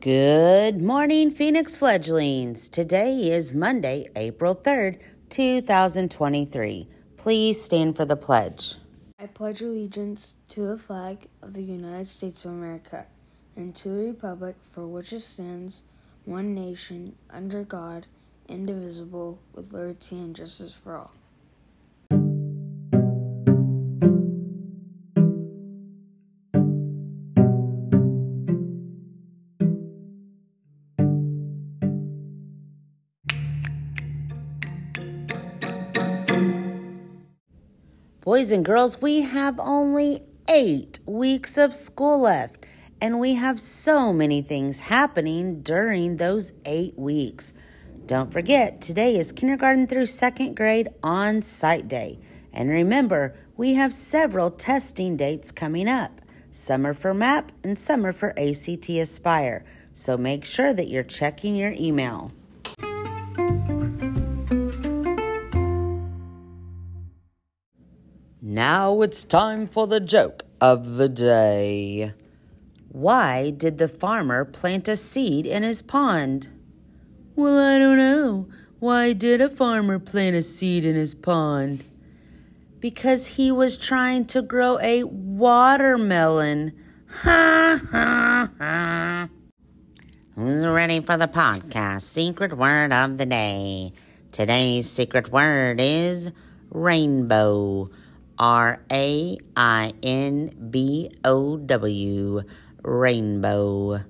Good morning, Phoenix fledglings. Today is Monday, April 3rd, 2023. Please stand for the pledge. I pledge allegiance to the flag of the United States of America and to the republic for which it stands, one nation, under God, indivisible, with liberty and justice for all. Boys and girls, we have only eight weeks of school left, and we have so many things happening during those eight weeks. Don't forget, today is kindergarten through second grade on site day. And remember, we have several testing dates coming up. Some are for MAP and some are for ACT Aspire. So make sure that you're checking your email. Now it's time for the joke of the day. Why did the farmer plant a seed in his pond? Well, I don't know. Why did a farmer plant a seed in his pond? Because he was trying to grow a watermelon. Ha ha ha. Who's ready for the podcast? Secret word of the day. Today's secret word is rainbow. R A I N B O W, rainbow.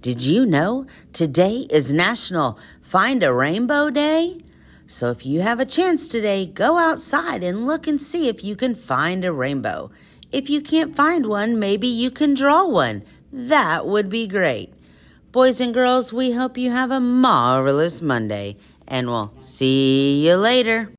Did you know today is National Find a Rainbow Day? So if you have a chance today, go outside and look and see if you can find a rainbow. If you can't find one, maybe you can draw one. That would be great. Boys and girls, we hope you have a marvelous Monday, and we'll see you later.